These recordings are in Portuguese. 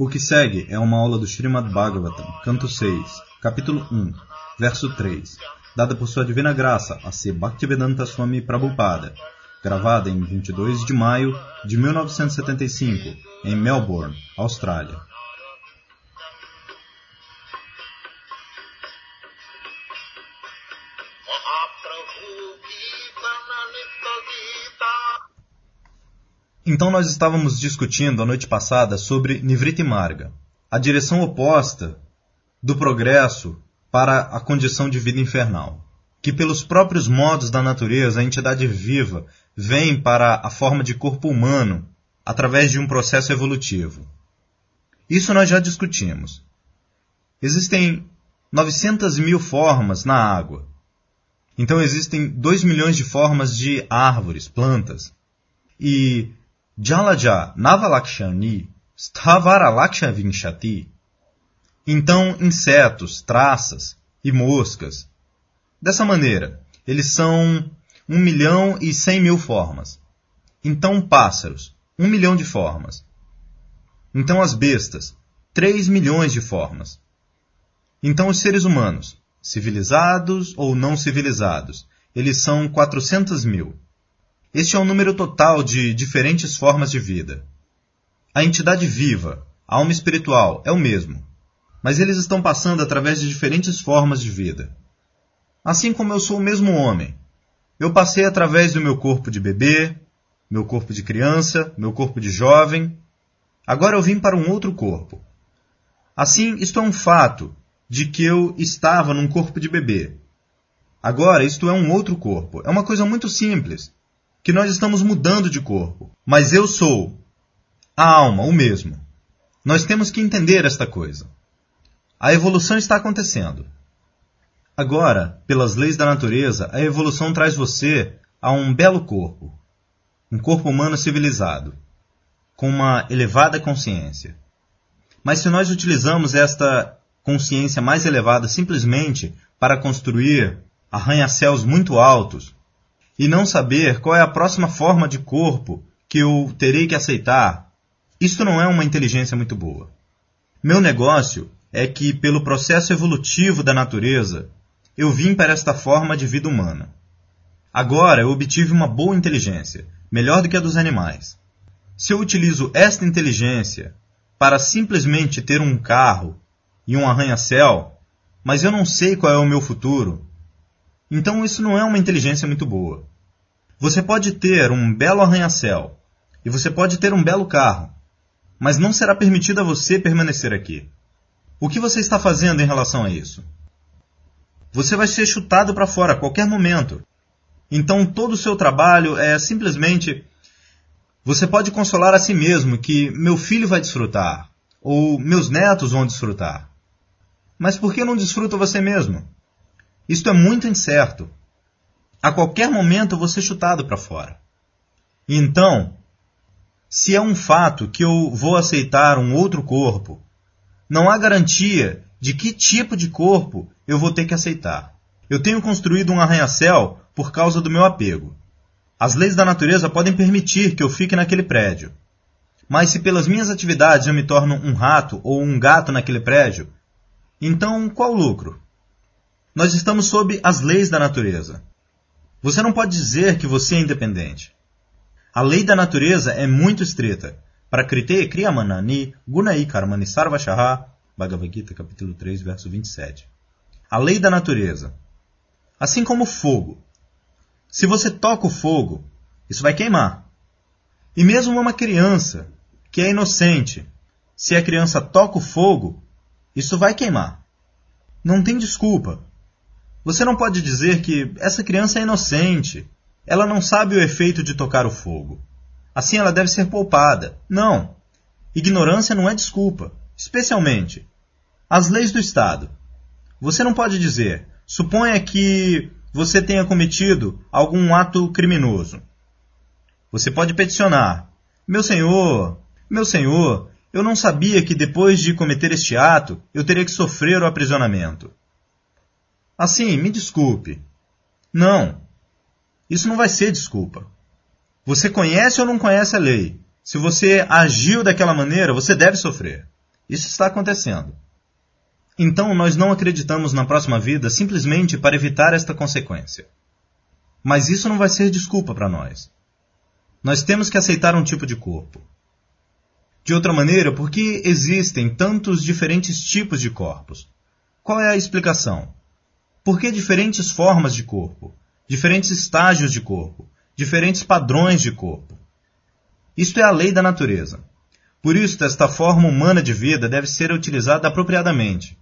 O que segue é uma aula do Srimad Bhagavatam, canto 6, capítulo 1, verso 3, dada por sua divina graça a C. Bhaktivedanta Swami Prabhupada, gravada em 22 de maio de 1975, em Melbourne, Austrália. Então nós estávamos discutindo a noite passada sobre Nivriti Marga, a direção oposta do progresso para a condição de vida infernal, que pelos próprios modos da natureza a entidade viva vem para a forma de corpo humano através de um processo evolutivo. Isso nós já discutimos. Existem 900 mil formas na água. Então existem 2 milhões de formas de árvores, plantas. E Jalaja Navalakshani Sthavaralakshavinshati. Então, insetos, traças e moscas. Dessa maneira, eles são um milhão e cem mil formas. Então, pássaros, um milhão de formas. Então, as bestas, três milhões de formas. Então, os seres humanos, civilizados ou não civilizados, eles são 400 mil. Este é o número total de diferentes formas de vida. A entidade viva, a alma espiritual, é o mesmo, mas eles estão passando através de diferentes formas de vida. Assim como eu sou o mesmo homem, eu passei através do meu corpo de bebê, meu corpo de criança, meu corpo de jovem. Agora eu vim para um outro corpo. Assim, isto é um fato de que eu estava num corpo de bebê. Agora, isto é um outro corpo. É uma coisa muito simples que nós estamos mudando de corpo, mas eu sou a alma, o mesmo. Nós temos que entender esta coisa. A evolução está acontecendo. Agora, pelas leis da natureza, a evolução traz você a um belo corpo, um corpo humano civilizado, com uma elevada consciência. Mas se nós utilizamos esta consciência mais elevada simplesmente para construir arranha-céus muito altos, e não saber qual é a próxima forma de corpo que eu terei que aceitar, isto não é uma inteligência muito boa. Meu negócio é que, pelo processo evolutivo da natureza, eu vim para esta forma de vida humana. Agora eu obtive uma boa inteligência, melhor do que a dos animais. Se eu utilizo esta inteligência para simplesmente ter um carro e um arranha-céu, mas eu não sei qual é o meu futuro, então isso não é uma inteligência muito boa. Você pode ter um belo arranha-céu e você pode ter um belo carro, mas não será permitido a você permanecer aqui. O que você está fazendo em relação a isso? Você vai ser chutado para fora a qualquer momento. Então todo o seu trabalho é simplesmente. Você pode consolar a si mesmo que meu filho vai desfrutar, ou meus netos vão desfrutar. Mas por que não desfruta você mesmo? Isto é muito incerto. A qualquer momento eu vou ser chutado para fora. Então, se é um fato que eu vou aceitar um outro corpo, não há garantia de que tipo de corpo eu vou ter que aceitar. Eu tenho construído um arranha-céu por causa do meu apego. As leis da natureza podem permitir que eu fique naquele prédio. Mas se pelas minhas atividades eu me torno um rato ou um gato naquele prédio, então qual lucro? Nós estamos sob as leis da natureza. Você não pode dizer que você é independente. A lei da natureza é muito estrita. Para Krite Kriyamanani Gunai Karmani Sarvashaha, Bhagavad Gita, capítulo 3, verso 27. A lei da natureza. Assim como fogo. Se você toca o fogo, isso vai queimar. E mesmo uma criança, que é inocente, se a criança toca o fogo, isso vai queimar. Não tem desculpa. Você não pode dizer que essa criança é inocente. Ela não sabe o efeito de tocar o fogo. Assim ela deve ser poupada. Não. Ignorância não é desculpa, especialmente as leis do Estado. Você não pode dizer, suponha que você tenha cometido algum ato criminoso. Você pode peticionar: Meu senhor, meu senhor, eu não sabia que depois de cometer este ato eu teria que sofrer o aprisionamento. Assim, me desculpe. Não. Isso não vai ser desculpa. Você conhece ou não conhece a lei? Se você agiu daquela maneira, você deve sofrer. Isso está acontecendo. Então nós não acreditamos na próxima vida simplesmente para evitar esta consequência. Mas isso não vai ser desculpa para nós. Nós temos que aceitar um tipo de corpo. De outra maneira, por que existem tantos diferentes tipos de corpos? Qual é a explicação? Por que diferentes formas de corpo? Diferentes estágios de corpo? Diferentes padrões de corpo? Isto é a lei da natureza. Por isso, esta forma humana de vida deve ser utilizada apropriadamente.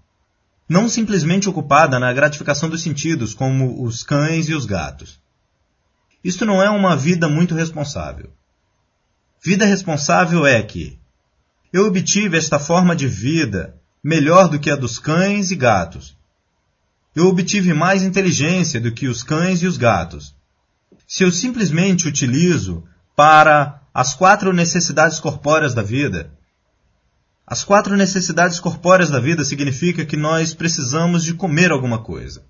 Não simplesmente ocupada na gratificação dos sentidos, como os cães e os gatos. Isto não é uma vida muito responsável. Vida responsável é que eu obtive esta forma de vida melhor do que a dos cães e gatos. Eu obtive mais inteligência do que os cães e os gatos. Se eu simplesmente utilizo para as quatro necessidades corpóreas da vida, as quatro necessidades corpóreas da vida significa que nós precisamos de comer alguma coisa.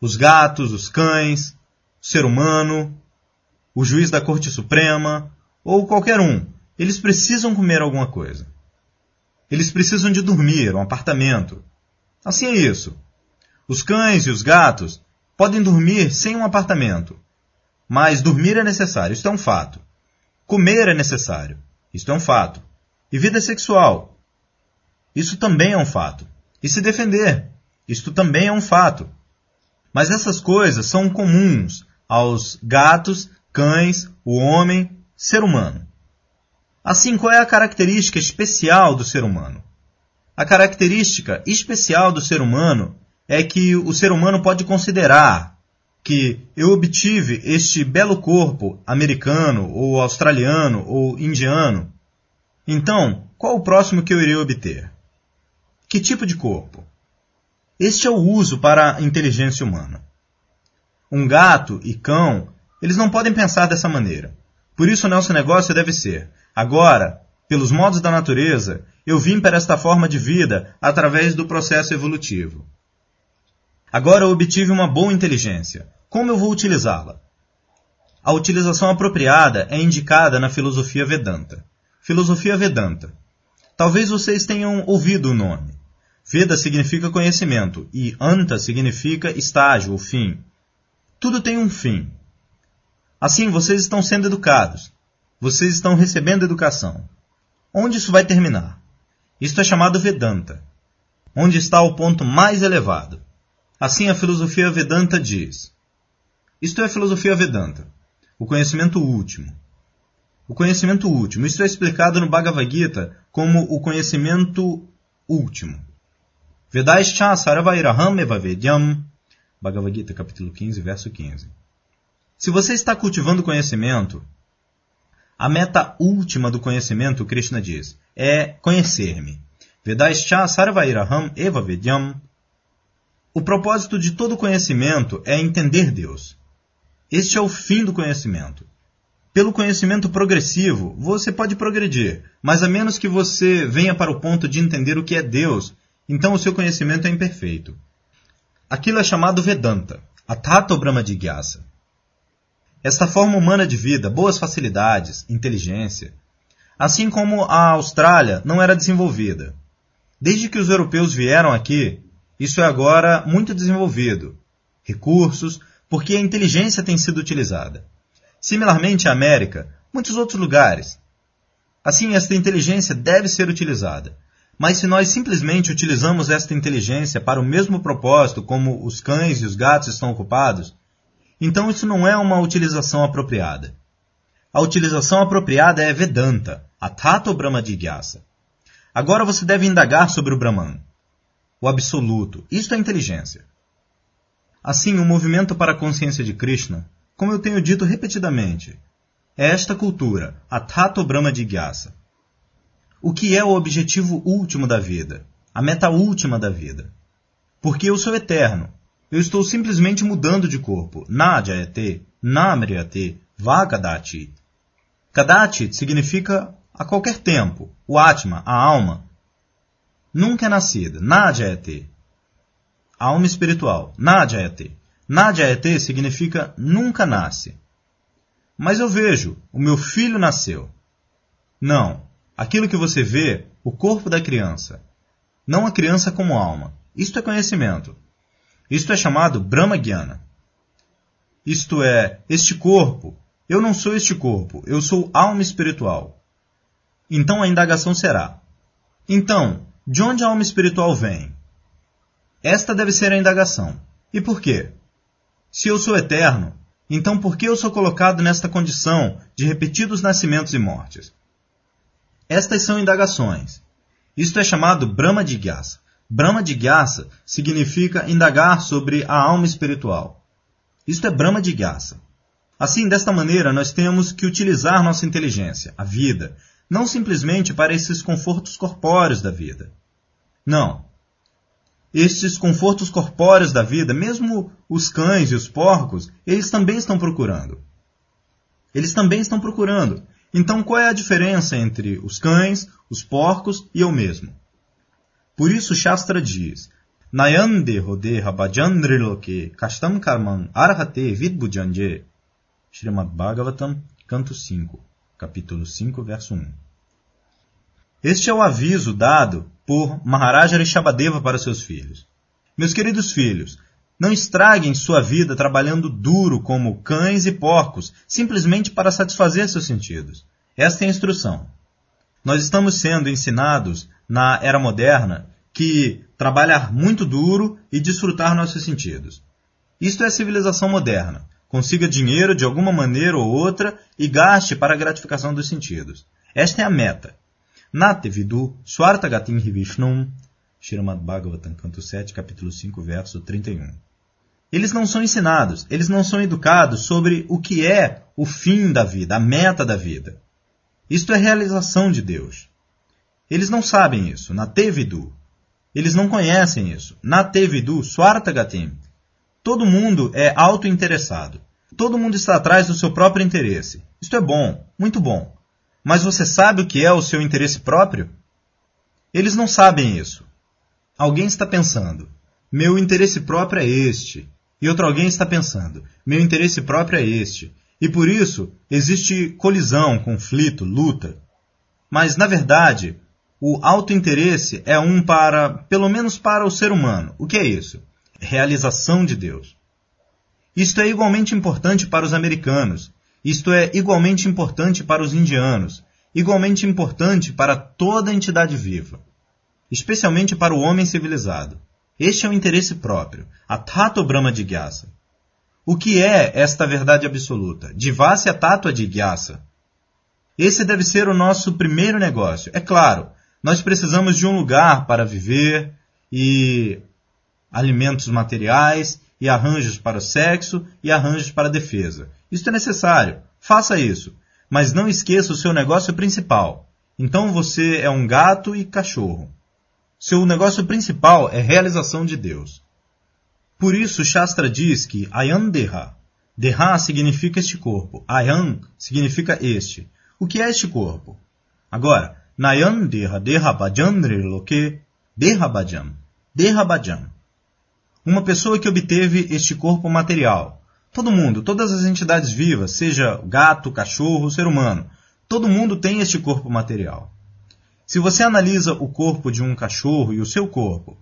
Os gatos, os cães, o ser humano, o juiz da Corte Suprema ou qualquer um eles precisam comer alguma coisa. Eles precisam de dormir, um apartamento. Assim é isso. Os cães e os gatos podem dormir sem um apartamento. Mas dormir é necessário, isto é um fato. Comer é necessário, isto é um fato. E vida sexual, isso também é um fato. E se defender, isto também é um fato. Mas essas coisas são comuns aos gatos, cães, o homem, ser humano. Assim, qual é a característica especial do ser humano? A característica especial do ser humano é que o ser humano pode considerar que eu obtive este belo corpo americano, ou australiano, ou indiano. Então, qual o próximo que eu irei obter? Que tipo de corpo? Este é o uso para a inteligência humana. Um gato e cão, eles não podem pensar dessa maneira. Por isso, o nosso negócio deve ser Agora, pelos modos da natureza, eu vim para esta forma de vida através do processo evolutivo. Agora obtive uma boa inteligência. Como eu vou utilizá-la? A utilização apropriada é indicada na filosofia Vedanta. Filosofia Vedanta. Talvez vocês tenham ouvido o nome. Veda significa conhecimento e Anta significa estágio ou fim. Tudo tem um fim. Assim, vocês estão sendo educados. Vocês estão recebendo educação. Onde isso vai terminar? Isto é chamado Vedanta, onde está o ponto mais elevado. Assim a filosofia Vedanta diz. Isto é a filosofia Vedanta, o conhecimento último. O conhecimento último. Isto é explicado no Bhagavad Gita como o conhecimento último. Vedaischa sarvairaham eva vedyam. Bhagavad Gita, capítulo 15, verso 15. Se você está cultivando conhecimento, a meta última do conhecimento, Krishna diz, é conhecer-me. Vedaischa sarvairaham eva vedyam. O propósito de todo conhecimento é entender Deus. Este é o fim do conhecimento. Pelo conhecimento progressivo, você pode progredir, mas a menos que você venha para o ponto de entender o que é Deus, então o seu conhecimento é imperfeito. Aquilo é chamado Vedanta, a Tato Brahma Jigyasa. Esta forma humana de vida, boas facilidades, inteligência, assim como a Austrália não era desenvolvida. Desde que os europeus vieram aqui, isso é agora muito desenvolvido. Recursos, porque a inteligência tem sido utilizada. Similarmente à América, muitos outros lugares. Assim, esta inteligência deve ser utilizada. Mas se nós simplesmente utilizamos esta inteligência para o mesmo propósito como os cães e os gatos estão ocupados, então isso não é uma utilização apropriada. A utilização apropriada é Vedanta, a Tato Brahma Jigyasa. Agora você deve indagar sobre o Brahman, o absoluto. Isto é inteligência. Assim, o movimento para a consciência de Krishna, como eu tenho dito repetidamente, é esta cultura, a Tato Brahma Jigyasa. O que é o objetivo último da vida, a meta última da vida? Porque eu sou eterno, eu estou simplesmente mudando de corpo. Na jayate, na mriyate, va kadachit. Kadachit significa a qualquer tempo. O Atma, a alma, nunca é nascida. Na jayate. Alma espiritual. Na jayate. Na jayate significa nunca nasce. Mas eu vejo, o meu filho nasceu. Não, aquilo que você vê, o corpo da criança. Não a criança como alma. Isto é conhecimento. Isto é chamado Brahma Gyana. Isto é, este corpo. Eu não sou este corpo, eu sou alma espiritual. Então a indagação será: então, de onde a alma espiritual vem? Esta deve ser a indagação. E por quê? Se eu sou eterno, então por que eu sou colocado nesta condição de repetidos nascimentos e mortes? Estas são indagações. Isto é chamado Brahma Jigyasa. Brahma Jigyasa significa indagar sobre a alma espiritual. Isto é Brahma Jigyasa. Assim, desta maneira, nós temos que utilizar nossa inteligência, a vida, não simplesmente para esses confortos corpóreos da vida. Não. Estes confortos corpóreos da vida, mesmo os cães e os porcos, eles também estão procurando. Eles também estão procurando. Então, qual é a diferença entre os cães, os porcos e eu mesmo? Por isso, Shastra diz: Nayande Rodeha Bhajandriloke Kastam Karman Arhate Vidbujanje. Srimad Bhagavatam, canto 5, capítulo 5, verso 1. Este é o aviso dado por Maharaja Rishabhadeva para seus filhos. Meus queridos filhos, não estraguem sua vida trabalhando duro como cães e porcos, simplesmente para satisfazer seus sentidos. Esta é a instrução. Nós estamos sendo ensinados na era moderna que trabalhar muito duro e desfrutar nossos sentidos. Isto é a civilização moderna. Consiga dinheiro de alguma maneira ou outra e gaste para a gratificação dos sentidos. Esta é a meta. Nate vidu swartagatim hivishnum, Shrimad Bhagavatam, canto 7, capítulo 5, verso 31. Eles não são ensinados, eles não são educados sobre o que é o fim da vida, a meta da vida. Isto é realização de Deus. Eles não sabem isso. Na Tevidu. Eles não conhecem isso. Na Tevidu, Swartagatim. Todo mundo é auto-interessado. Todo mundo está atrás do seu próprio interesse. Isto é bom, muito bom. Mas você sabe o que é o seu interesse próprio? Eles não sabem isso. Alguém está pensando, meu interesse próprio é este. E outro alguém está pensando, meu interesse próprio é este. E por isso existe colisão, conflito, luta. Mas, na verdade, o autointeresse é um para, pelo menos para o ser humano. O que é isso? Realização de Deus. Isto é igualmente importante para os americanos. Isto é igualmente importante para os indianos. Igualmente importante para toda entidade viva. Especialmente para o homem civilizado. Este é o interesse próprio, a Tato Brahma Jigyasa. O que é esta verdade absoluta? Divasya Tattva Jigyasa. Esse deve ser o nosso primeiro negócio. É claro, nós precisamos de um lugar para viver e alimentos materiais e arranjos para sexo e arranjos para defesa. Isso é necessário. Faça isso. Mas não esqueça o seu negócio principal. Então você é um gato e cachorro. Seu negócio principal é realização de Deus. Por isso, Shastra diz que Ayan Deha. Deha significa este corpo. Ayan significa este. O que é este corpo? Agora, Nayan Deha Deha Bhajandri Loke Deha Bhajam. Uma pessoa que obteve este corpo material. Todo mundo, todas as entidades vivas, seja gato, cachorro, ser humano, todo mundo tem este corpo material. Se você analisa o corpo de um cachorro e o seu corpo,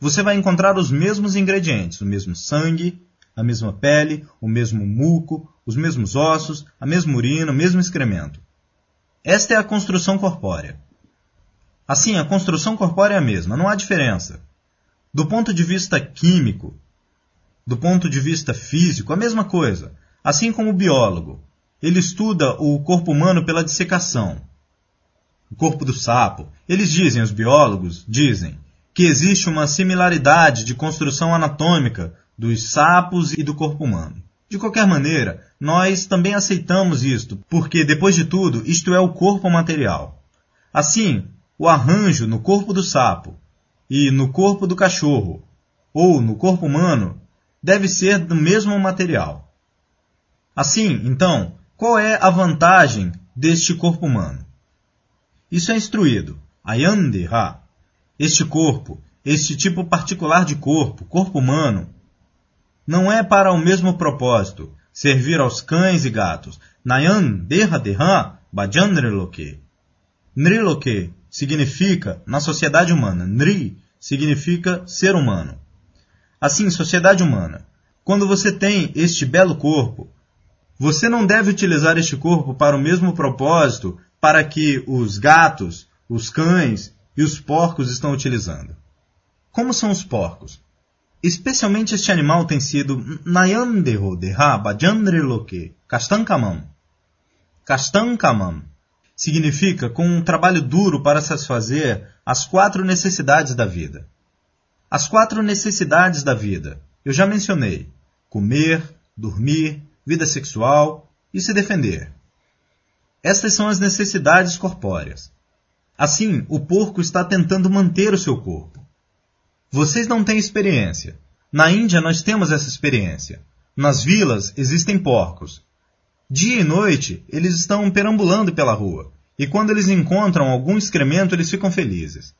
você vai encontrar os mesmos ingredientes, o mesmo sangue, a mesma pele, o mesmo muco, os mesmos ossos, a mesma urina, o mesmo excremento. Esta é a construção corpórea. Assim, a construção corpórea é a mesma, não há diferença. Do ponto de vista químico, do ponto de vista físico, a mesma coisa. Assim como o biólogo. Ele estuda o corpo humano pela dissecação. O corpo do sapo. Eles dizem, os biólogos dizem, que existe uma similaridade de construção anatômica dos sapos e do corpo humano. De qualquer maneira, nós também aceitamos isto, porque, depois de tudo, isto é o corpo material. Assim, o arranjo no corpo do sapo e no corpo do cachorro, ou no corpo humano, deve ser do mesmo material. Assim, então, qual é a vantagem deste corpo humano? Isso é instruído. Ayandeha este corpo, este tipo particular de corpo, corpo humano, não é para o mesmo propósito, servir aos cães e gatos. Nayan Deha Bhajan Nriloke. Nriloke significa na sociedade humana. Nri significa ser humano. Assim, sociedade humana. Quando você tem este belo corpo, você não deve utilizar este corpo para o mesmo propósito para que os gatos, os cães e os porcos estão utilizando. Como são os porcos? Especialmente este animal tem sido Nayandero Deha Bajandreloke Kastankamam. Kastankamam significa com um trabalho duro para satisfazer as quatro necessidades da vida. As quatro necessidades da vida, eu já mencionei: comer, dormir, vida sexual e se defender. Estas são as necessidades corpóreas. Assim, o porco está tentando manter o seu corpo. Vocês não têm experiência. Na Índia nós temos essa experiência. Nas vilas existem porcos. Dia e noite eles estão perambulando pela rua, e quando eles encontram algum excremento eles ficam felizes.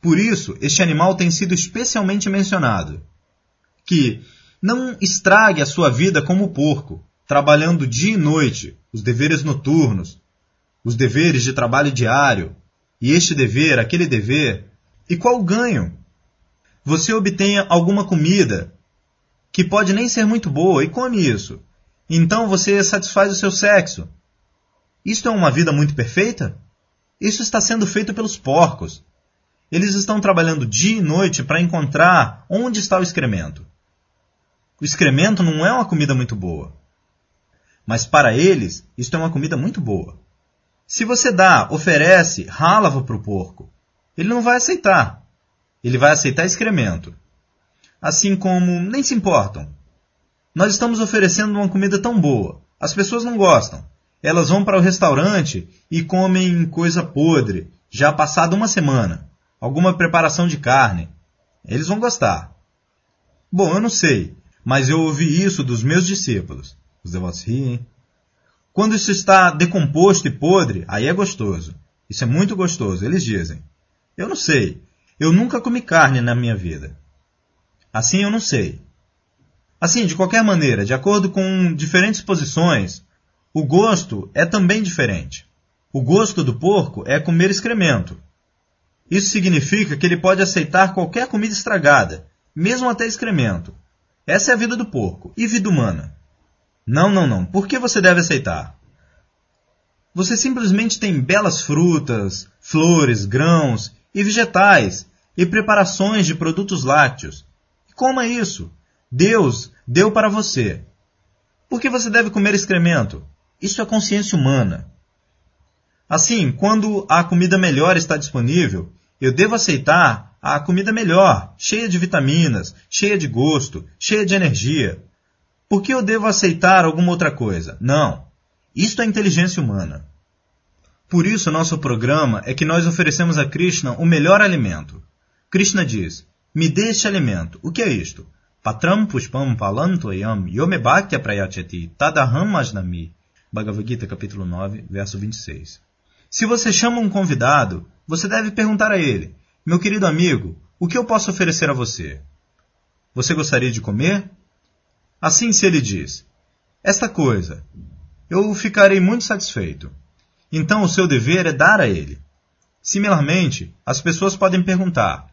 Por isso, este animal tem sido especialmente mencionado. Que não estrague a sua vida como o porco, trabalhando dia e noite, os deveres noturnos, os deveres de trabalho diário, e este dever, aquele dever, e qual ganho? Você obtenha alguma comida que pode nem ser muito boa e come isso. Então você satisfaz o seu sexo. Isto é uma vida muito perfeita? Isso está sendo feito pelos porcos. Eles estão trabalhando dia e noite para encontrar onde está o excremento. O excremento não é uma comida muito boa. Mas para eles, isto é uma comida muito boa. Se você dá, oferece rálava para o porco, ele não vai aceitar. Ele vai aceitar excremento. Assim como nem se importam. Nós estamos oferecendo uma comida tão boa. As pessoas não gostam. Elas vão para o restaurante e comem coisa podre, já passada uma semana. Alguma preparação de carne. Eles vão gostar. Bom, eu não sei, mas eu ouvi isso dos meus discípulos. Os devotos riem. Quando isso está decomposto e podre, aí é gostoso. Isso é muito gostoso, eles dizem. Eu não sei. Eu nunca comi carne na minha vida. Assim eu não sei. Assim, de qualquer maneira, de acordo com diferentes posições, o gosto é também diferente. O gosto do porco é comer excremento. Isso significa que ele pode aceitar qualquer comida estragada, mesmo até excremento. Essa é a vida do porco e vida humana. Não, não, não. Por que você deve aceitar? Você simplesmente tem belas frutas, flores, grãos e vegetais e preparações de produtos lácteos. E coma isso. Deus deu para você. Por que você deve comer excremento? Isso é consciência humana. Assim, quando a comida melhor está disponível, eu devo aceitar a comida melhor, cheia de vitaminas, cheia de gosto, cheia de energia. Por que eu devo aceitar alguma outra coisa? Não. Isto é inteligência humana. Por isso, nosso programa é que nós oferecemos a Krishna o melhor alimento. Krishna diz: Me dê este alimento. O que é isto? Patram pushpam palantoyam yomebhakya prayachati tadaham ajnami. Bhagavad Gita, capítulo 9, verso 26. Se você chama um convidado, você deve perguntar a ele: Meu querido amigo, o que eu posso oferecer a você? Você gostaria de comer? Assim, se ele diz: Esta coisa, eu ficarei muito satisfeito. Então o seu dever é dar a ele. Similarmente, as pessoas podem perguntar: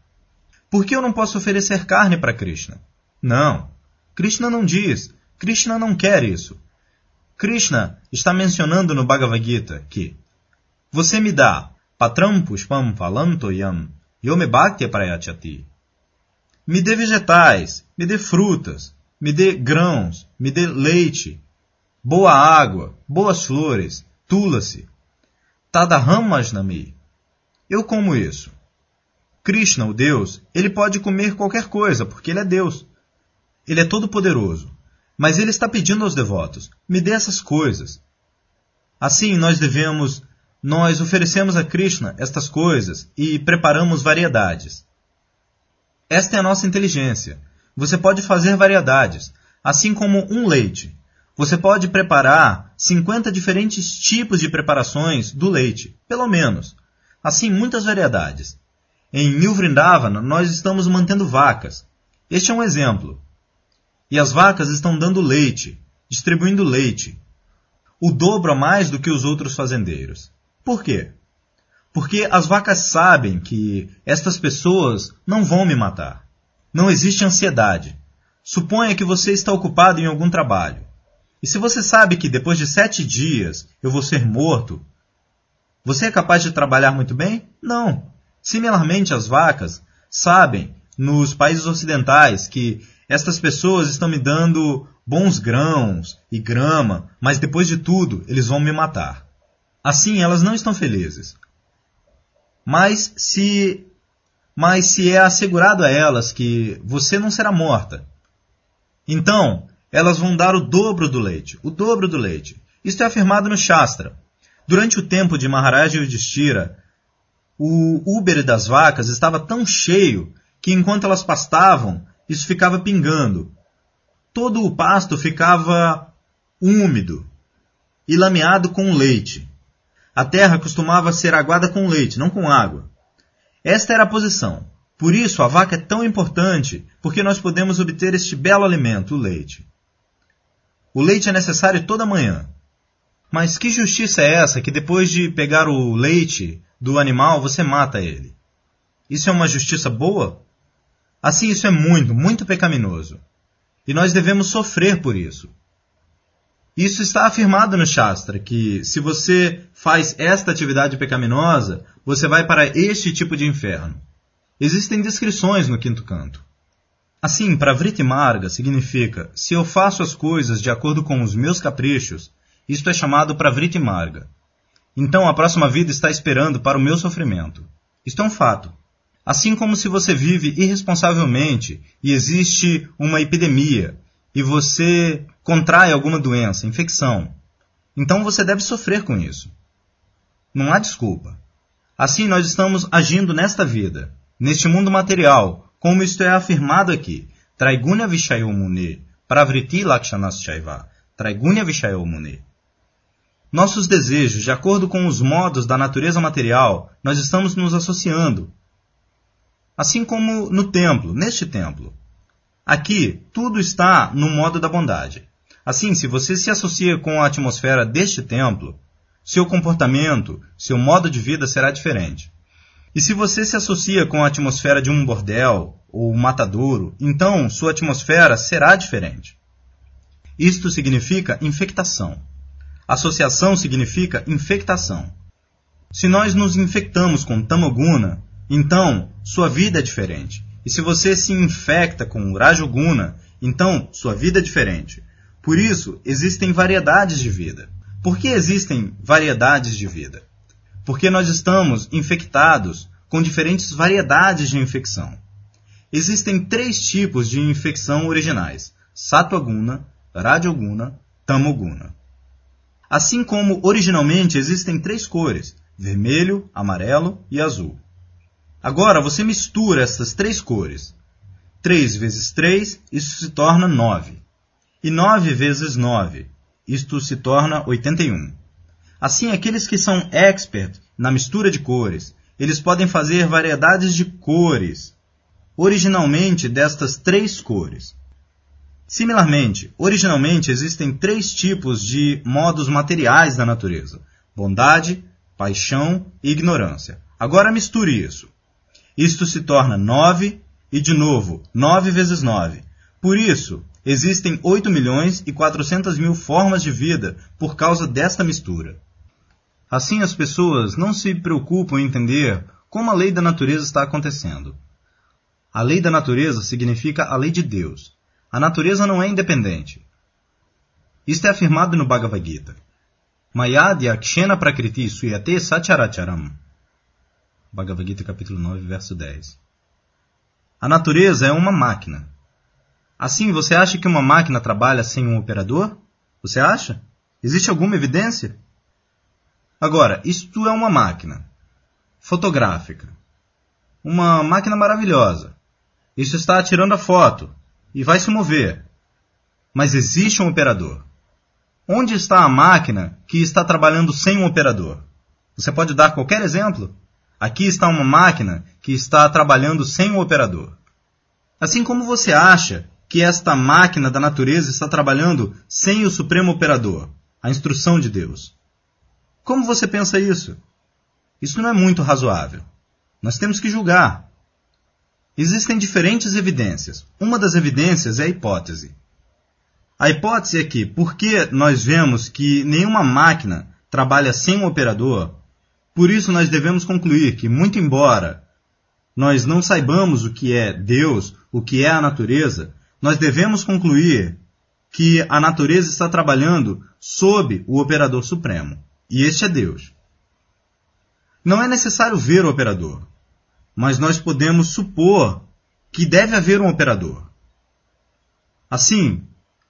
Por que eu não posso oferecer carne para Krishna? Não. Krishna não diz. Krishna não quer isso. Krishna está mencionando no Bhagavad Gita que você me dá patram pushpam falantoyam yome bhakti prayachati. Me dê vegetais, me dê frutas, me dê grãos, me dê leite, boa água, boas flores, tula-se. Tadahamasnami. Eu como isso. Krishna, o Deus, ele pode comer qualquer coisa, porque ele é Deus. Ele é todo poderoso. Mas ele está pedindo aos devotos: me dê essas coisas. Assim, nós devemos, nós oferecemos a Krishna estas coisas e preparamos variedades. Esta é a nossa inteligência. Você pode fazer variedades, assim como um leite. Você pode preparar 50 diferentes tipos de preparações do leite, pelo menos. Assim, muitas variedades. Em New Vrindavana, nós estamos mantendo vacas. Este é um exemplo. E as vacas estão dando leite, distribuindo leite, o dobro a mais do que os outros fazendeiros. Por quê? Porque as vacas sabem que estas pessoas não vão me matar. Não existe ansiedade. Suponha que você está ocupado em algum trabalho. E se você sabe que depois de sete dias eu vou ser morto, você é capaz de trabalhar muito bem? Não. Similarmente, as vacas sabem, nos países ocidentais, que estas pessoas estão me dando bons grãos e grama, mas depois de tudo eles vão me matar. Assim, elas não estão felizes. Mas se mas se é assegurado a elas que você não será morta, então elas vão dar o dobro do leite, o dobro do leite. Isto é afirmado no Shastra. Durante o tempo de Maharaja Yudhishthira, o úbere das vacas estava tão cheio que enquanto elas pastavam, isso ficava pingando. Todo o pasto ficava úmido e lameado com leite. A terra costumava ser aguada com leite, não com água. Esta era a posição. Por isso a vaca é tão importante, porque nós podemos obter este belo alimento, o leite. O leite é necessário toda manhã. Mas que justiça é essa que depois de pegar o leite do animal você mata ele? Isso é uma justiça boa? Assim, isso é muito, muito pecaminoso. E nós devemos sofrer por isso. Isso está afirmado no Shastra, que se você faz esta atividade pecaminosa, você vai para este tipo de inferno. Existem descrições no quinto canto. Assim, para Vritti Marga significa, se eu faço as coisas de acordo com os meus caprichos, isto é chamado para Vritti Marga. Então a próxima vida está esperando para o meu sofrimento. Isto é um fato. Assim como se você vive irresponsavelmente e existe uma epidemia e você contrai alguma doença, infecção, então você deve sofrer com isso. Não há desculpa. Assim nós estamos agindo nesta vida, neste mundo material, como isto é afirmado aqui. Traigunya Vishayomune, Pravriti Lakshanashaiva, Traigunya Vishayomune. Nossos desejos, de acordo com os modos da natureza material, nós estamos nos associando, assim como no templo, neste templo. Aqui, tudo está no modo da bondade. Assim, se você se associa com a atmosfera deste templo, seu comportamento, seu modo de vida será diferente. E se você se associa com a atmosfera de um bordel ou matadouro, então sua atmosfera será diferente. Isto significa infectação. Associação significa infectação. Se nós nos infectamos com tamoguna, então sua vida é diferente. E se você se infecta com Rajoguna, então sua vida é diferente. Por isso, existem variedades de vida. Por que existem variedades de vida? Porque nós estamos infectados com diferentes variedades de infecção. Existem três tipos de infecção originais: Sattva-guna, Rajoguna, Tamoguna. Assim como originalmente existem três cores: vermelho, amarelo e azul. Agora você mistura essas três cores. 3 vezes 3, isso se torna 9. E 9 vezes 9, isto se torna 81. Assim, aqueles que são expert na mistura de cores, eles podem fazer variedades de cores, originalmente destas três cores. Similarmente, originalmente existem três tipos de modos materiais da natureza: bondade, paixão e ignorância. Agora misture isso. Isto se torna 9 e, de novo, 9 vezes 9. Por isso, existem 8 milhões e 400 mil formas de vida por causa desta mistura. Assim, as pessoas não se preocupam em entender como a lei da natureza está acontecendo. A lei da natureza significa a lei de Deus. A natureza não é independente. Isto é afirmado no Bhagavad Gita. Mayadya kshena prakriti suyate sacharacharam. Bhagavad Gita capítulo 9, verso 10. A natureza é uma máquina. Assim, você acha que uma máquina trabalha sem um operador? Você acha? Existe alguma evidência? Agora, isto é uma máquina fotográfica. Uma máquina maravilhosa. Isso está tirando a foto e vai se mover. Mas existe um operador. Onde está a máquina que está trabalhando sem um operador? Você pode dar qualquer exemplo? Aqui está uma máquina que está trabalhando sem o operador. Assim como você acha que esta máquina da natureza está trabalhando sem o supremo operador, a instrução de Deus. Como você pensa isso? Isso não é muito razoável. Nós temos que julgar. Existem diferentes evidências. Uma das evidências é a hipótese. A hipótese é que, porque nós vemos que nenhuma máquina trabalha sem um operador, por isso nós devemos concluir que, muito embora nós não saibamos o que é Deus, o que é a natureza, nós devemos concluir que a natureza está trabalhando sob o operador supremo. E este é Deus. Não é necessário ver o operador, mas nós podemos supor que deve haver um operador. Assim,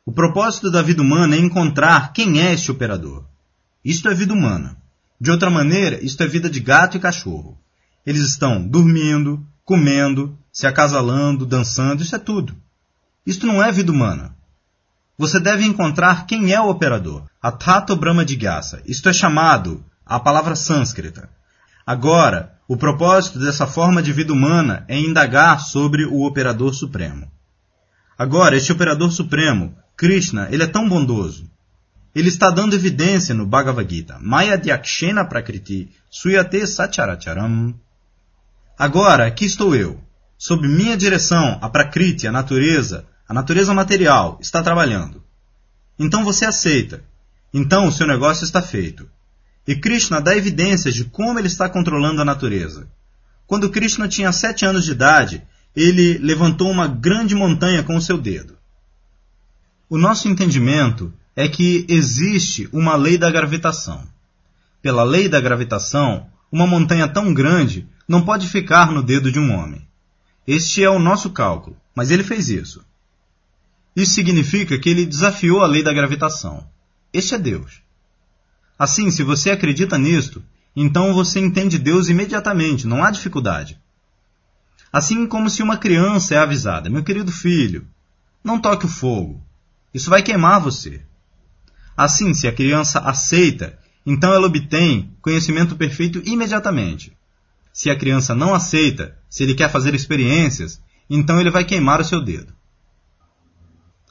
o propósito da vida humana é encontrar quem é este operador. Isto é vida humana. De outra maneira, isto é vida de gato e cachorro. Eles estão dormindo, comendo, se acasalando, dançando, isso é tudo. Isto não é vida humana. Você deve encontrar quem é o operador, a Tato Brahma Jigyasa. Isto é chamado a palavra sânscrita. Agora, o propósito dessa forma de vida humana é indagar sobre o operador supremo. Agora, este operador supremo, Krishna, ele é tão bondoso. Ele está dando evidência no Bhagavad Gita. Maya Dyakshena Prakriti Suyate Sacharacharam. Agora, aqui estou eu. Sob minha direção, a Prakriti, a natureza, a natureza material, está trabalhando. Então você aceita. Então o seu negócio está feito. E Krishna dá evidências de como ele está controlando a natureza. Quando Krishna tinha sete anos de idade, ele levantou uma grande montanha com o seu dedo. O nosso entendimento é que existe uma lei da gravitação. Pela lei da gravitação, uma montanha tão grande não pode ficar no dedo de um homem. Este é o nosso cálculo, mas ele fez isso. Isso significa que ele desafiou a lei da gravitação. Este é Deus. Assim, se você acredita nisto, então você entende Deus imediatamente, não há dificuldade. Assim como se uma criança é avisada: Meu querido filho, não toque o fogo, isso vai queimar você. Assim, se a criança aceita, então ela obtém conhecimento perfeito imediatamente. Se a criança não aceita, se ele quer fazer experiências, então ele vai queimar o seu dedo.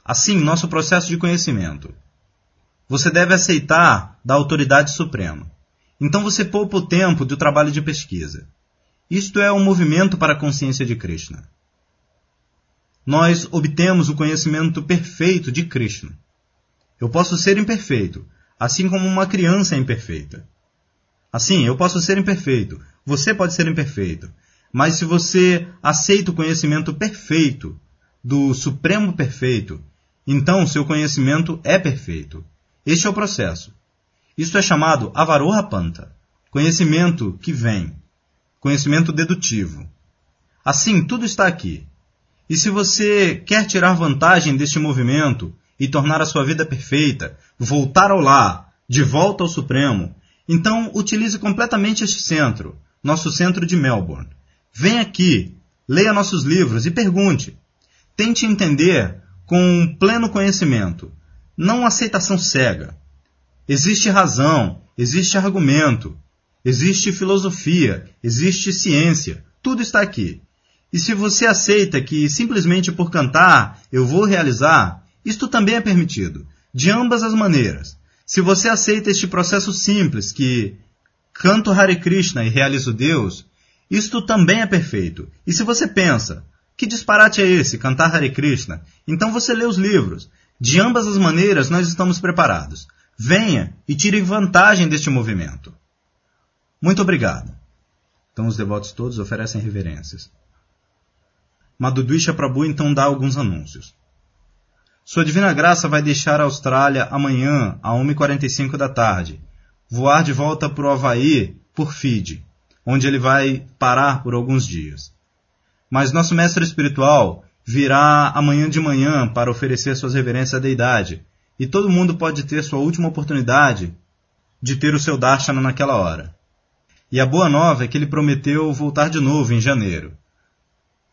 Assim, nosso processo de conhecimento. Você deve aceitar da autoridade suprema. Então você poupa o tempo do trabalho de pesquisa. Isto é um movimento para a consciência de Krishna. Nós obtemos o conhecimento perfeito de Krishna. Eu posso ser imperfeito, assim como uma criança é imperfeita. Assim, eu posso ser imperfeito, você pode ser imperfeito, mas se você aceita o conhecimento perfeito do Supremo Perfeito, então seu conhecimento é perfeito. Este é o processo. Isto é chamado Avaroha Panta, conhecimento que vem, conhecimento dedutivo. Assim, tudo está aqui. E se você quer tirar vantagem deste movimento e tornar a sua vida perfeita, voltar ao lar, de volta ao Supremo, então utilize completamente este centro, nosso centro de Melbourne. Venha aqui, leia nossos livros e pergunte. Tente entender com pleno conhecimento, não aceitação cega. Existe razão, existe argumento, existe filosofia, existe ciência, tudo está aqui. E se você aceita que simplesmente por cantar eu vou realizar, isto também é permitido, de ambas as maneiras. Se você aceita este processo simples que canto Hare Krishna e realizo Deus, isto também é perfeito. E se você pensa, que disparate é esse, cantar Hare Krishna? Então você lê os livros. De ambas as maneiras nós estamos preparados. Venha e tire vantagem deste movimento. Muito obrigado. Então os devotos todos oferecem reverências. Madhudwisha Prabhu então dá alguns anúncios. Sua Divina Graça vai deixar a Austrália amanhã, a 1h45 da tarde, voar de volta para o Havaí por Fiji, onde ele vai parar por alguns dias. Mas nosso mestre espiritual virá amanhã de manhã para oferecer suas reverências à deidade, e todo mundo pode ter sua última oportunidade de ter o seu darshana naquela hora. E a boa nova é que ele prometeu voltar de novo em janeiro.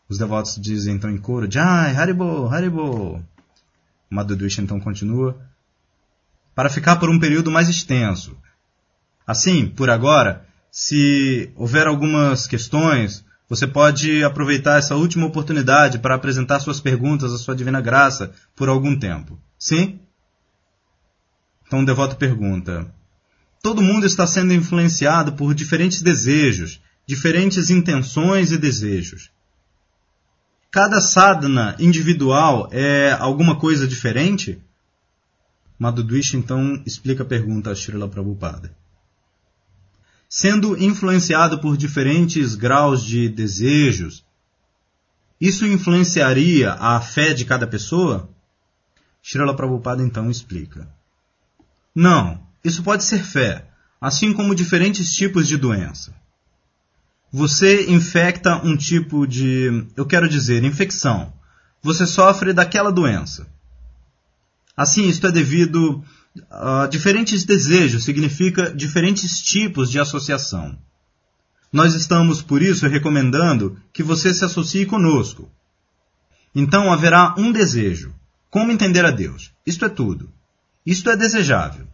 Os devotos dizem então em coro, Jai, Haribo, Haribo. Madhudwish então continua, para ficar por um período mais extenso. Assim, por agora, se houver algumas questões, Você pode aproveitar essa última oportunidade para apresentar suas perguntas à sua divina graça por algum tempo. Sim? Então o devoto pergunta: Todo mundo está sendo influenciado por diferentes desejos, diferentes intenções e desejos. Cada sadhana individual é alguma coisa diferente? Madhudwish então explica a pergunta a Srila Prabhupada sendo influenciado por diferentes graus de desejos, isso influenciaria a fé de cada pessoa? Srila Prabhupada então explica. Não, isso pode ser fé, assim como diferentes tipos de doença. Você infecta um tipo de, eu quero dizer, infecção. Você sofre daquela doença. Assim, isto é devido Uh, diferentes desejos significa diferentes tipos de associação. Nós estamos, por isso, recomendando que você se associe conosco. Então haverá um desejo. Como entender a Deus? Isto é tudo. Isto é desejável.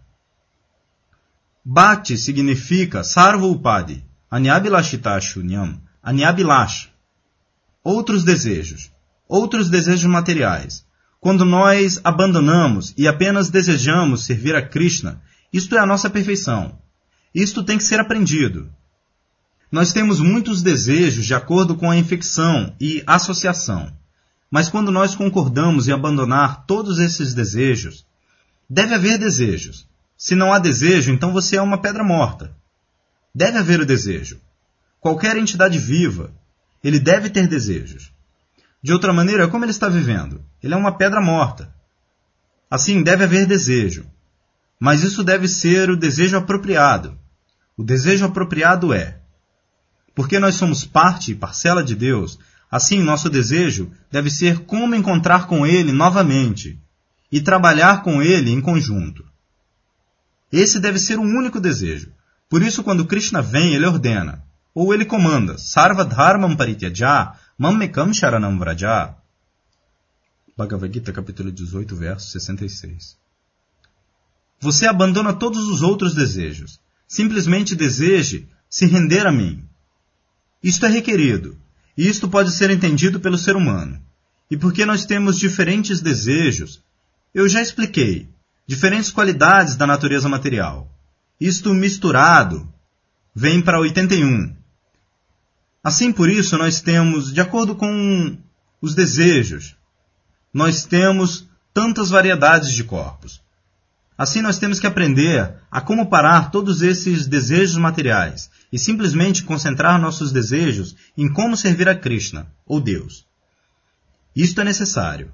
Bhakti significa sarva upadi, anyabilashita shunyam, anyabilash. Outros desejos. Outros desejos materiais. Quando nós abandonamos e apenas desejamos servir a Krishna, isto é a nossa perfeição. Isto tem que ser aprendido. Nós temos muitos desejos de acordo com a infecção e associação. Mas quando nós concordamos em abandonar todos esses desejos, deve haver desejos. Se não há desejo, então você é uma pedra morta. Deve haver o desejo. Qualquer entidade viva, ele deve ter desejos. De outra maneira, como ele está vivendo? Ele é uma pedra morta. Assim, deve haver desejo. Mas isso deve ser o desejo apropriado. O desejo apropriado é: porque nós somos parte e parcela de Deus, assim nosso desejo deve ser como encontrar com Ele novamente e trabalhar com Ele em conjunto. Esse deve ser o único desejo. Por isso, quando Krishna vem, ele ordena, ou ele comanda, Sarva Dharmam Parityaja Mammekam Sharanam Vraja. Bhagavad Gita, capítulo 18, verso 66. Você abandona todos os outros desejos. Simplesmente deseje se render a mim. Isto é requerido, e isto pode ser entendido pelo ser humano. E porque nós temos diferentes desejos, eu já expliquei, diferentes qualidades da natureza material. Isto misturado vem para 81. Assim, por isso, nós temos, de acordo com os desejos, nós temos tantas variedades de corpos. Assim, nós temos que aprender a como parar todos esses desejos materiais e simplesmente concentrar nossos desejos em como servir a Krishna, ou Deus. Isto é necessário.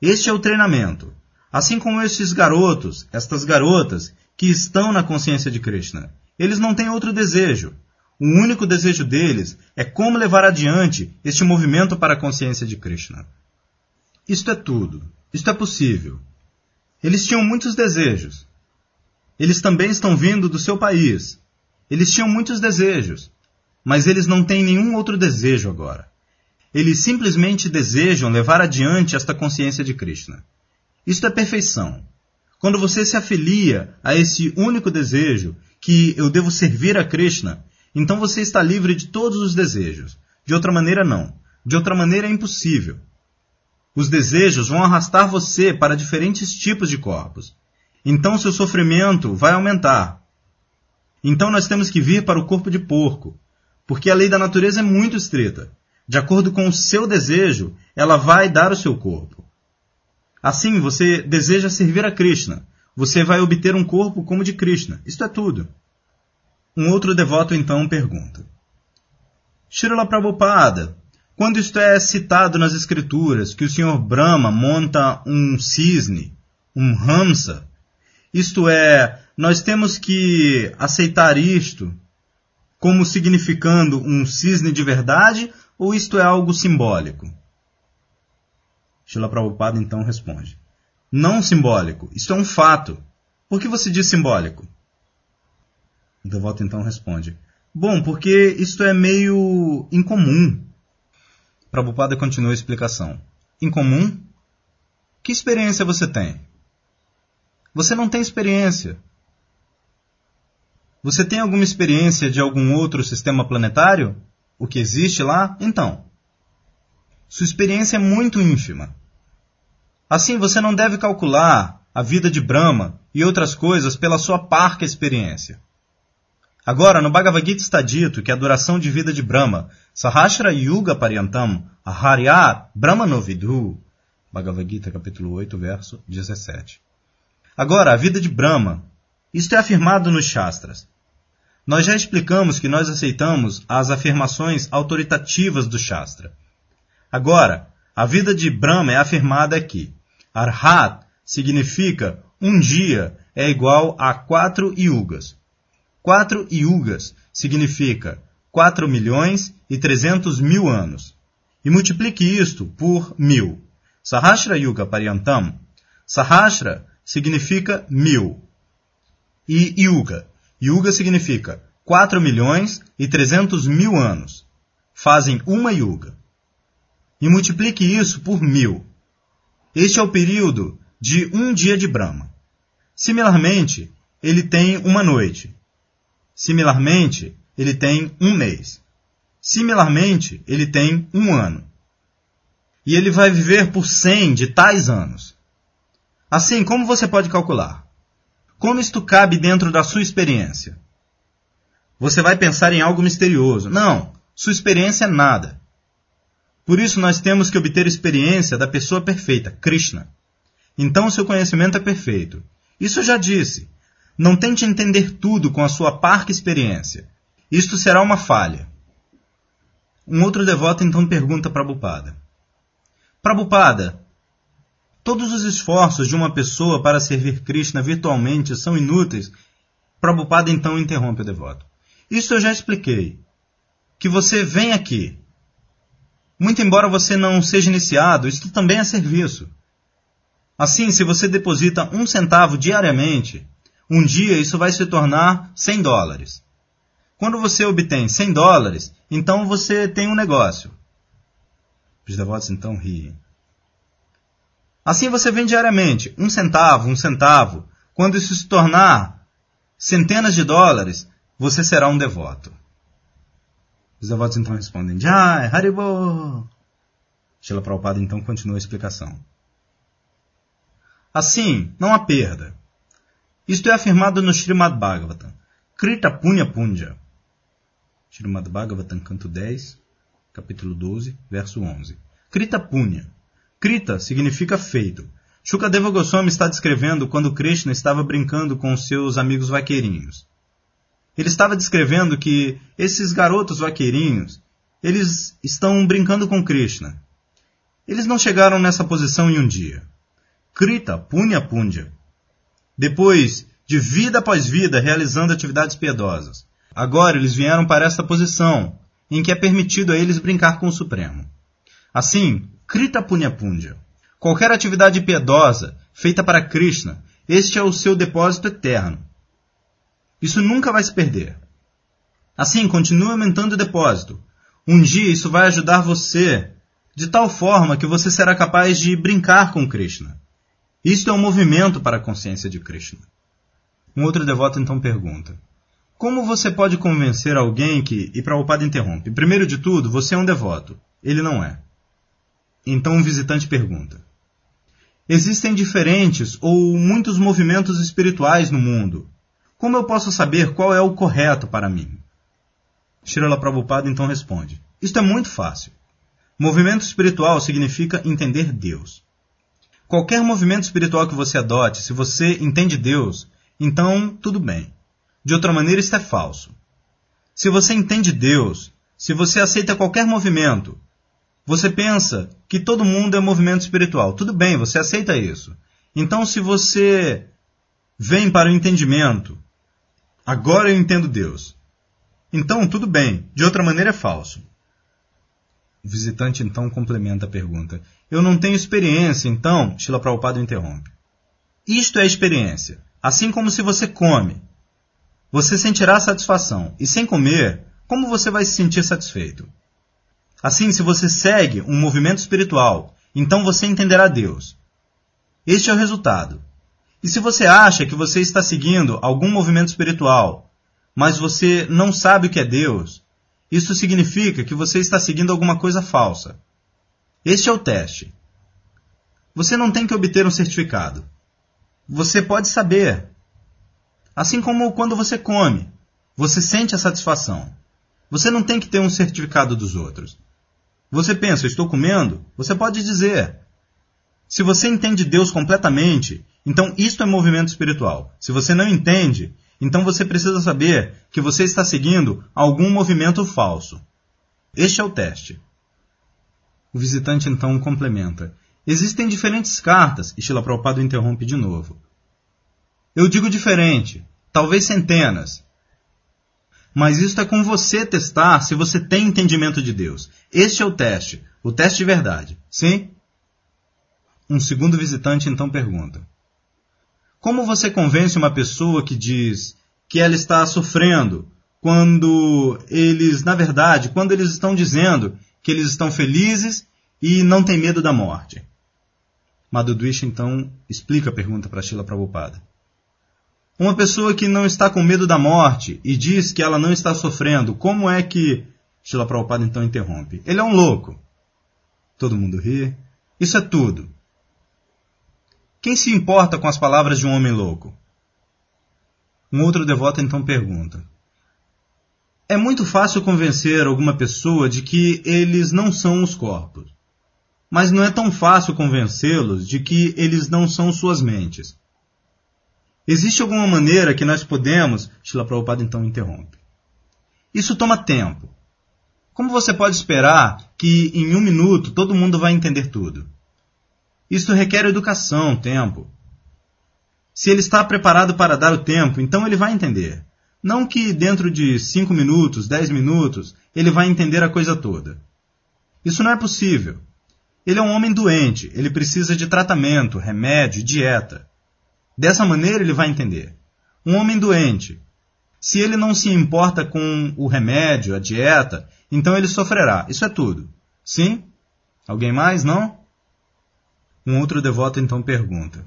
Este é o treinamento. Assim como estes garotos, estas garotas, que estão na consciência de Krishna. Eles não têm outro desejo, o único desejo deles é como levar adiante este movimento para a consciência de Krishna. Isto é tudo. Isto é possível. Eles tinham muitos desejos. Eles também estão vindo do seu país. Eles tinham muitos desejos. Mas eles não têm nenhum outro desejo agora. Eles simplesmente desejam levar adiante esta consciência de Krishna. Isto é perfeição. Quando você se afilia a esse único desejo, que eu devo servir a Krishna, então você está livre de todos os desejos. De outra maneira, não. De outra maneira, é impossível. Os desejos vão arrastar você para diferentes tipos de corpos. Então seu sofrimento vai aumentar. Então nós temos que vir para o corpo de porco, porque a lei da natureza é muito estrita. De acordo com o seu desejo, ela vai dar o seu corpo. Assim, você deseja servir a Krishna. Você vai obter um corpo como de Krishna. Isto é tudo. Um outro devoto então pergunta: Srila Prabhupada, quando isto é citado nas escrituras que o Senhor Brahma monta um cisne, um hamsa, isto é, nós temos que aceitar isto como significando um cisne de verdade ou isto é algo simbólico? Srila Prabhupada então responde: Não simbólico, isto é um fato. Por que você diz simbólico? O devoto então responde: Bom, porque isto é meio incomum. Prabhupada continua a explicação. Incomum? Que experiência você tem? Você não tem experiência. Você tem alguma experiência de algum outro sistema planetário? o que existe lá, então. Sua experiência é muito ínfima. Assim, você não deve calcular a vida de Brahma e outras coisas pela sua parca experiência. Agora, no Bhagavad Gita está dito que a duração de vida de Brahma, Sahasra Yuga Paryantam, Aharyat Brahmanovidhu, Bhagavad Gita, capítulo 8, verso 17. Agora, a vida de Brahma, isto é afirmado nos Shastras. Nós já explicamos que nós aceitamos as afirmações autoritativas do Shastra. Agora, a vida de Brahma é afirmada aqui. Arhat significa um dia é igual a quatro yugas. Quatro yugas significa 4 milhões e 300 mil anos. E multiplique isto por mil. Sahasra Yuga Paryantam. Sahasra significa mil. E Yuga. Yuga significa 4 milhões e 300 mil anos. Fazem uma Yuga e multiplique isso por mil. Este é o período de um dia de Brahma. Similarmente, ele tem uma noite. Similarmente, ele tem um mês. Similarmente, ele tem um ano. E ele vai viver por cem de tais anos. Assim, como você pode calcular? Como isto cabe dentro da sua experiência? Você vai pensar em algo misterioso. Não, sua experiência é nada. Por isso nós temos que obter experiência da pessoa perfeita, Krishna. Então seu conhecimento é perfeito. Isso eu já disse. Não tente entender tudo com a sua parca experiência. Isto será uma falha. Um outro devoto então pergunta Prabhupada. Prabhupada, todos os esforços de uma pessoa para servir Krishna virtualmente são inúteis? Prabhupada então interrompe o devoto. Isso eu já expliquei. Que você vem aqui, muito embora você não seja iniciado, isso também é serviço. Assim, se você deposita um centavo diariamente, um dia isso vai se tornar 100 dólares. Quando você obtém 100 dólares, então você tem um negócio. Os devotos então riem. Assim você vem diariamente, um centavo, um centavo. Quando isso se tornar centenas de dólares, você será um devoto. Os devotos então respondem, Jai, Haribo! Shila Prabhupada então continua a explicação. Assim, não há perda. Isto é afirmado no Srimad Bhagavatam. Krita Punya Punja. Srimad Bhagavatam, canto 10, capítulo 12, verso 11. Krita Punya. Krita significa feito. Shukadeva Goswami está descrevendo quando Krishna estava brincando com seus amigos vaqueirinhos. Ele estava descrevendo que esses garotos vaqueirinhos, eles estão brincando com Krishna. Eles não chegaram nessa posição em um dia. Krita, Punya Punja. Depois de vida após vida realizando atividades piedosas. Agora eles vieram para esta posição, em que é permitido a eles brincar com o Supremo. Assim, Krita Punya Punja. Qualquer atividade piedosa feita para Krishna, este é o seu depósito eterno. Isso nunca vai se perder. Assim, continue aumentando o depósito. Um dia isso vai ajudar você de tal forma que você será capaz de brincar com Krishna. Isto é um movimento para a consciência de Krishna. Um outro devoto então pergunta: Como você pode convencer alguém que. E Prabhupada interrompe: Primeiro de tudo, você é um devoto. Ele não é. Então um visitante pergunta: Existem diferentes ou muitos movimentos espirituais no mundo. Como eu posso saber qual é o correto para mim? Srila Prabhupada então responde: Isto é muito fácil. Movimento espiritual significa entender Deus. Qualquer movimento espiritual que você adote, se você entende Deus, então tudo bem. De outra maneira, isto é falso. Se você entende Deus, se você aceita qualquer movimento, você pensa que todo mundo é movimento espiritual. Tudo bem, você aceita isso. Então, se você vem para o entendimento Agora eu entendo Deus. Então, tudo bem, de outra maneira é falso. O visitante então complementa a pergunta. Eu não tenho experiência, então, Shila Prabhupada interrompe. Isto é experiência. Assim como se você come. Você sentirá satisfação. E sem comer, como você vai se sentir satisfeito? Assim, se você segue um movimento espiritual, então você entenderá Deus. Este é o resultado. E se você acha que você está seguindo algum movimento espiritual, mas você não sabe o que é Deus, isso significa que você está seguindo alguma coisa falsa. Este é o teste. Você não tem que obter um certificado. Você pode saber. Assim como quando você come, você sente a satisfação. Você não tem que ter um certificado dos outros. Você pensa, estou comendo? Você pode dizer. Se você entende Deus completamente, então isto é movimento espiritual. Se você não entende, então você precisa saber que você está seguindo algum movimento falso. Este é o teste. O visitante então complementa. Existem diferentes cartas, e Shila Prabhupada interrompe de novo. Eu digo diferente, talvez centenas. Mas isso é com você testar se você tem entendimento de Deus. Este é o teste, o teste de verdade. Sim? Um segundo visitante então pergunta: Como você convence uma pessoa que diz que ela está sofrendo quando eles, na verdade, quando eles estão dizendo que eles estão felizes e não têm medo da morte? Madhudwish então explica a pergunta para Shila Prabhupada. Uma pessoa que não está com medo da morte e diz que ela não está sofrendo, como é que. Shila Prabhupada então interrompe. Ele é um louco. Todo mundo ri. Isso é tudo. Quem se importa com as palavras de um homem louco? Um outro devoto então pergunta: É muito fácil convencer alguma pessoa de que eles não são os corpos mas não é tão fácil convencê-los de que eles não são suas mentes. Existe alguma maneira que nós podemos. Shila Prabhupada então interrompe. Isso toma tempo. Como você pode esperar que em um minuto todo mundo vai entender tudo? Isso requer educação, tempo. Se ele está preparado para dar o tempo, então ele vai entender. Não que dentro de cinco minutos, dez minutos, ele vai entender a coisa toda. Isso não é possível. Ele é um homem doente, ele precisa de tratamento, remédio, dieta. Dessa maneira ele vai entender. Um homem doente, se ele não se importa com o remédio, a dieta, então ele sofrerá. Isso é tudo. Sim? Alguém mais? Não? Um outro devoto então pergunta: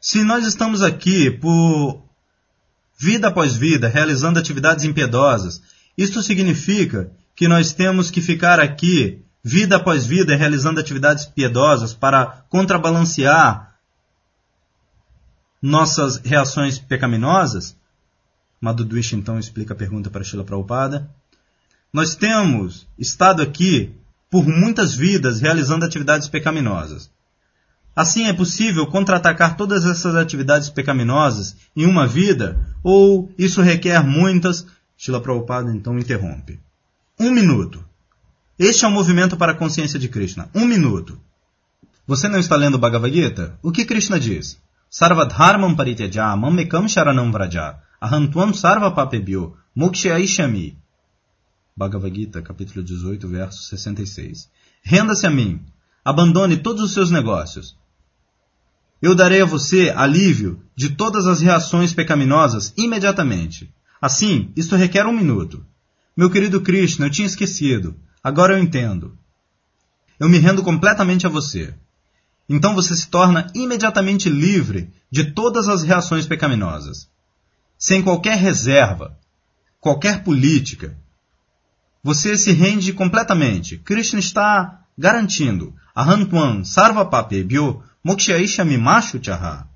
Se nós estamos aqui por vida após vida realizando atividades impiedosas, isto significa que nós temos que ficar aqui vida após vida, realizando atividades piedosas para contrabalancear nossas reações pecaminosas? Madhudwish então explica a pergunta para Shila Prabhupada. Nós temos estado aqui por muitas vidas realizando atividades pecaminosas. Assim é possível contra-atacar todas essas atividades pecaminosas em uma vida, ou isso requer muitas? Shila Prabhupada então interrompe. Um minuto. Este é o movimento para a consciência de Krishna. Um minuto. Você não está lendo Bhagavad Gita? O que Krishna diz? Sarvadharmam parityaja mamekam sharanam vraja ahantuam sarva papebhyo mokshaishami. Bhagavad Gita, capítulo 18, verso 66. Renda-se a mim. Abandone todos os seus negócios. Eu darei a você alívio de todas as reações pecaminosas imediatamente. Assim, isto requer um minuto. Meu querido Krishna, eu tinha esquecido. Agora eu entendo. Eu me rendo completamente a você. Então você se torna imediatamente livre de todas as reações pecaminosas. Sem qualquer reserva, qualquer política. Você se rende completamente. Krishna está garantindo. Ahantwan sarvapape bio mokshaishami machu chaha.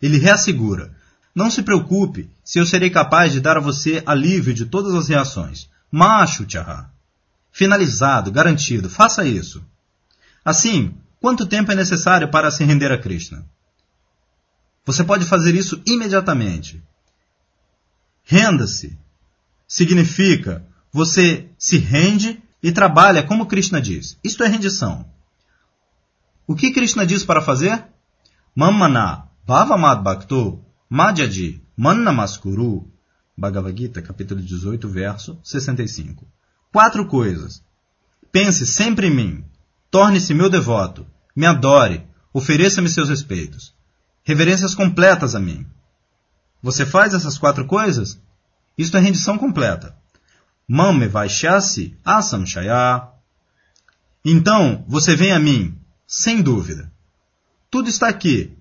Ele reassegura. Não se preocupe se eu serei capaz de dar a você alívio de todas as reações. Machu chaha finalizado, garantido. Faça isso. Assim, quanto tempo é necessário para se render a Krishna? Você pode fazer isso imediatamente. Renda-se significa você se rende e trabalha como Krishna diz. Isto é rendição. O que Krishna diz para fazer? Mamana bhavamad bhakto madhyadi mannamaskuru. Bhagavad Gita, capítulo 18, verso 65. Quatro coisas. Pense sempre em mim. Torne-se meu devoto. Me adore. Ofereça-me seus respeitos. Reverências completas a mim. Você faz essas quatro coisas? Isto é rendição completa. Mame vaishyasi asam shaya. Então você vem a mim, sem dúvida. Tudo está aqui.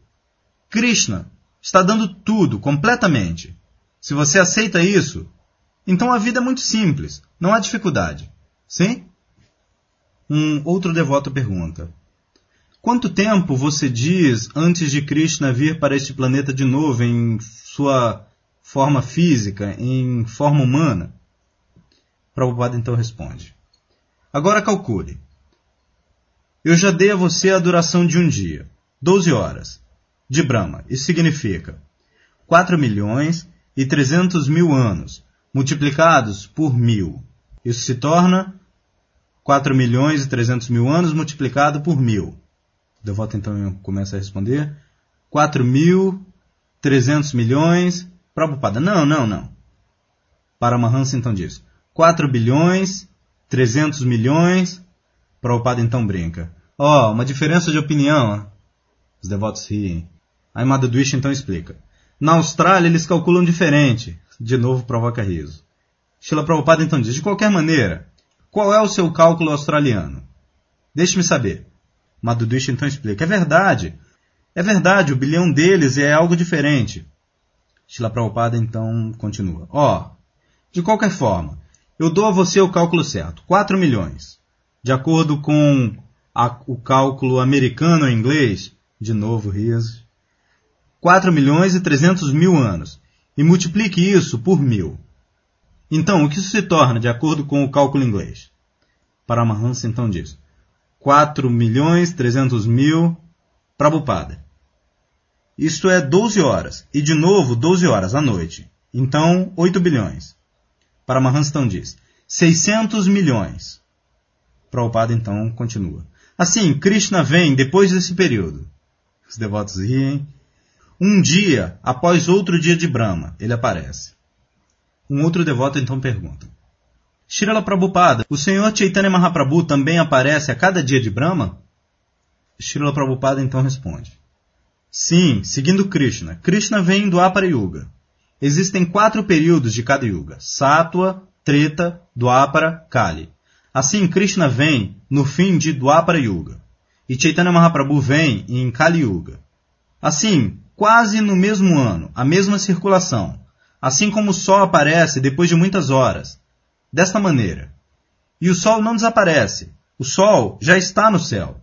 Krishna está dando tudo completamente. Se você aceita isso, Então a vida é muito simples, não há dificuldade. Sim? Um outro devoto pergunta: Quanto tempo você diz antes de Krishna vir para este planeta de novo em sua forma física, em forma humana? Prabhupada então responde: Agora calcule. Eu já dei a você a duração de um dia, 12 horas, de Brahma. Isso significa 4 milhões e 300 mil anos, multiplicados por mil. Isso se torna 4 milhões e 300 mil anos multiplicado por mil. O devoto então começa a responder. 4 mil, 300 milhões. Prabhupada, não, não, não. Paramahansa então diz. 4 bilhões, 300 milhões. Prabhupada então brinca. Ó, oh, uma diferença de opinião. Os devotos riem. Aí Madhudwish então explica. Na Austrália eles calculam diferente. De novo provoca riso. Shila Prabhupada então diz, de qualquer maneira, qual é o seu cálculo australiano? Deixe-me saber. Madhudish então explica. É verdade. É verdade, o bilhão deles é algo diferente. Shila Prabhupada então continua. Ó, oh, de qualquer forma, eu dou a você o cálculo certo. 4 milhões. De acordo com a, o cálculo americano em inglês, de novo riso, 4 milhões e 300 mil anos. E multiplique isso por mil. Então, o que isso se torna, de acordo com o cálculo inglês? Paramahansa então diz: 4 milhões 300 mil Prabhupada. Isto é 12 horas, e de novo 12 horas à noite. Então, 8 bilhões. Paramahansa então diz: 600 milhões. Prabhupada então continua. Assim, Krishna vem depois desse período. Os devotos riem. Um dia após outro dia de Brahma, ele aparece. Um outro devoto então pergunta: Shirala Prabhupada, o Senhor Chaitanya Mahaprabhu também aparece a cada dia de Brahma? Shirala Prabhupada então responde: Sim, seguindo Krishna. Krishna vem do Apara Yuga. Existem quatro períodos de cada yuga: Sattva, Treta, Dwapara, Kali. Assim, Krishna vem no fim de Dwapara Yuga. E Chaitanya Mahaprabhu vem em Kali Yuga. Assim, quase no mesmo ano, a mesma circulação, assim como o Sol aparece depois de muitas horas, desta maneira. E o Sol não desaparece. O Sol já está no céu.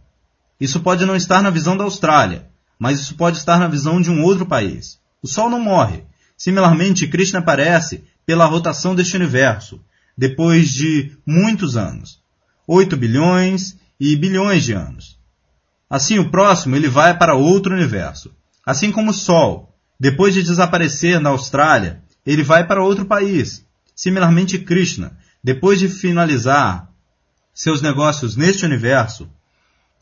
Isso pode não estar na visão da Austrália, mas isso pode estar na visão de um outro país. O Sol não morre. Similarmente, Krishna aparece pela rotação deste universo, depois de muitos anos 8 bilhões e bilhões de anos. Assim, o próximo ele vai para outro universo. Assim como o Sol, depois de desaparecer na Austrália, ele vai para outro país. Similarmente, Krishna, depois de finalizar seus negócios neste universo,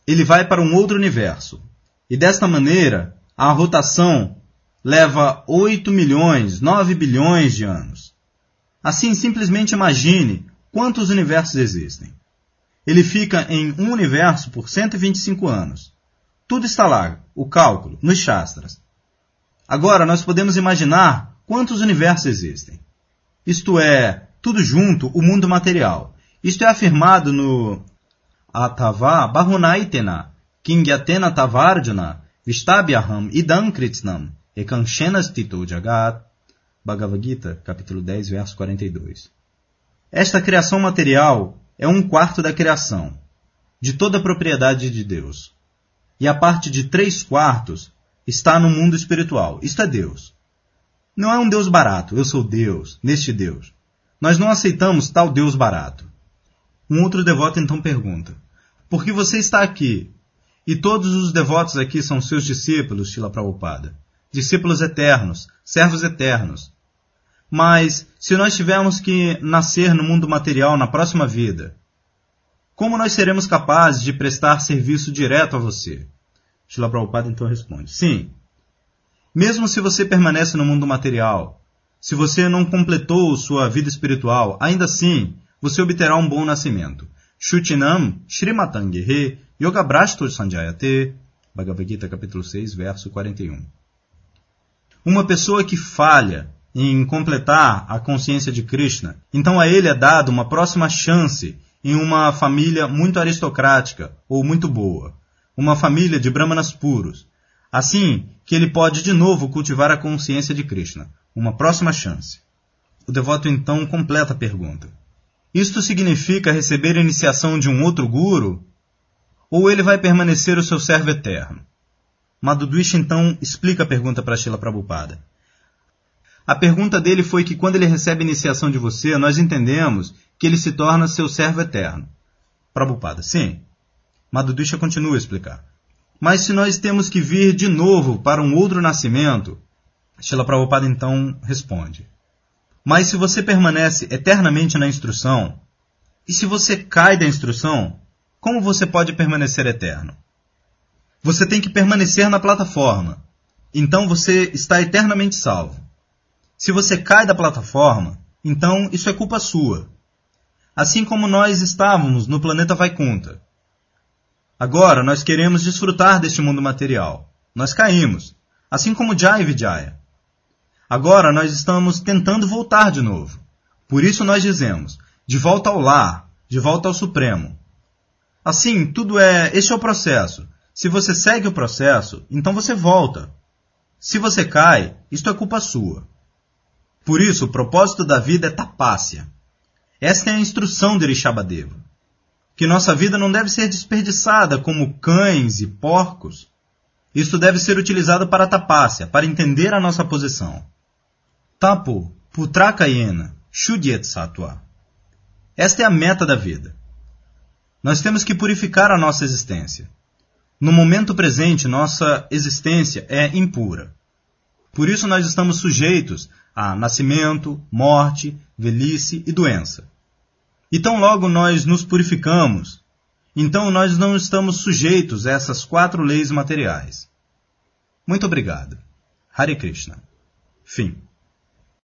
ele vai para um outro universo. E desta maneira, a rotação leva 8 milhões, 9 bilhões de anos. Assim, simplesmente imagine quantos universos existem. Ele fica em um universo por 125 anos. Tudo está lá, o cálculo, nos Shastras. Agora, nós podemos imaginar quantos universos existem. Isto é, tudo junto, o mundo material. Isto é afirmado no Atava Bahunaitena, Kingyatena Tavarjuna, Vistabhyaham Idam Kritsnam, Ekanchenas Tito Jagat, Bhagavad Gita, capítulo 10, verso 42. Esta criação material é um quarto da criação, de toda a propriedade de Deus. E a parte de três quartos está no mundo espiritual. Isto é Deus. Não é um Deus barato, eu sou Deus, neste Deus. Nós não aceitamos tal Deus barato. Um outro devoto então pergunta: Por que você está aqui? E todos os devotos aqui são seus discípulos, Shila Prabhupada. Discípulos eternos, servos eternos. Mas, se nós tivermos que nascer no mundo material na próxima vida, como nós seremos capazes de prestar serviço direto a você? Shila Prabhupada então responde: Sim, mesmo se você permanece no mundo material, se você não completou sua vida espiritual, ainda assim você obterá um bom nascimento. Shutinam Srimatangehe Yogabrashto Sanjayate Bhagavad Gita capítulo 6, verso 41. Uma pessoa que falha em completar a consciência de Krishna, então a ele é dado uma próxima chance em uma família muito aristocrática ou muito boa, uma família de brahmanas puros, Assim que ele pode de novo cultivar a consciência de Krishna, uma próxima chance. o devoto então completa a pergunta. Isto significa receber a iniciação de um outro guru? Ou ele vai permanecer o seu servo eterno? Madhudwish então explica a pergunta para Shila Prabhupada. A pergunta dele foi que quando ele recebe a iniciação de você, nós entendemos que ele se torna seu servo eterno. Prabhupada, sim. Madhudwish continua a explicar. Mas se nós temos que vir de novo para um outro nascimento, Shila Prabhupada então responde. Mas se você permanece eternamente na instrução, e se você cai da instrução, como você pode permanecer eterno? Você tem que permanecer na plataforma. Então você está eternamente salvo. Se você cai da plataforma, então isso é culpa sua. Assim como nós estávamos no planeta Vaikunta. Agora nós queremos desfrutar deste mundo material. Nós caímos, assim como Jai Vijaya. Agora nós estamos tentando voltar de novo. Por isso nós dizemos: de volta ao lar, de volta ao Supremo. Assim, tudo é. Este é o processo. Se você segue o processo, então você volta. Se você cai, isto é culpa sua. Por isso, o propósito da vida é tapácia. Esta é a instrução de Rishabhadeva. Que nossa vida não deve ser desperdiçada como cães e porcos. Isto deve ser utilizado para tapácia, para entender a nossa posição. Tapo, putrakayena, shudyet satwa. Esta é a meta da vida. Nós temos que purificar a nossa existência. No momento presente, nossa existência é impura. Por isso, nós estamos sujeitos a nascimento, morte, velhice e doença. E tão logo nós nos purificamos, então nós não estamos sujeitos a essas quatro leis materiais. Muito obrigado. Hare Krishna. Fim.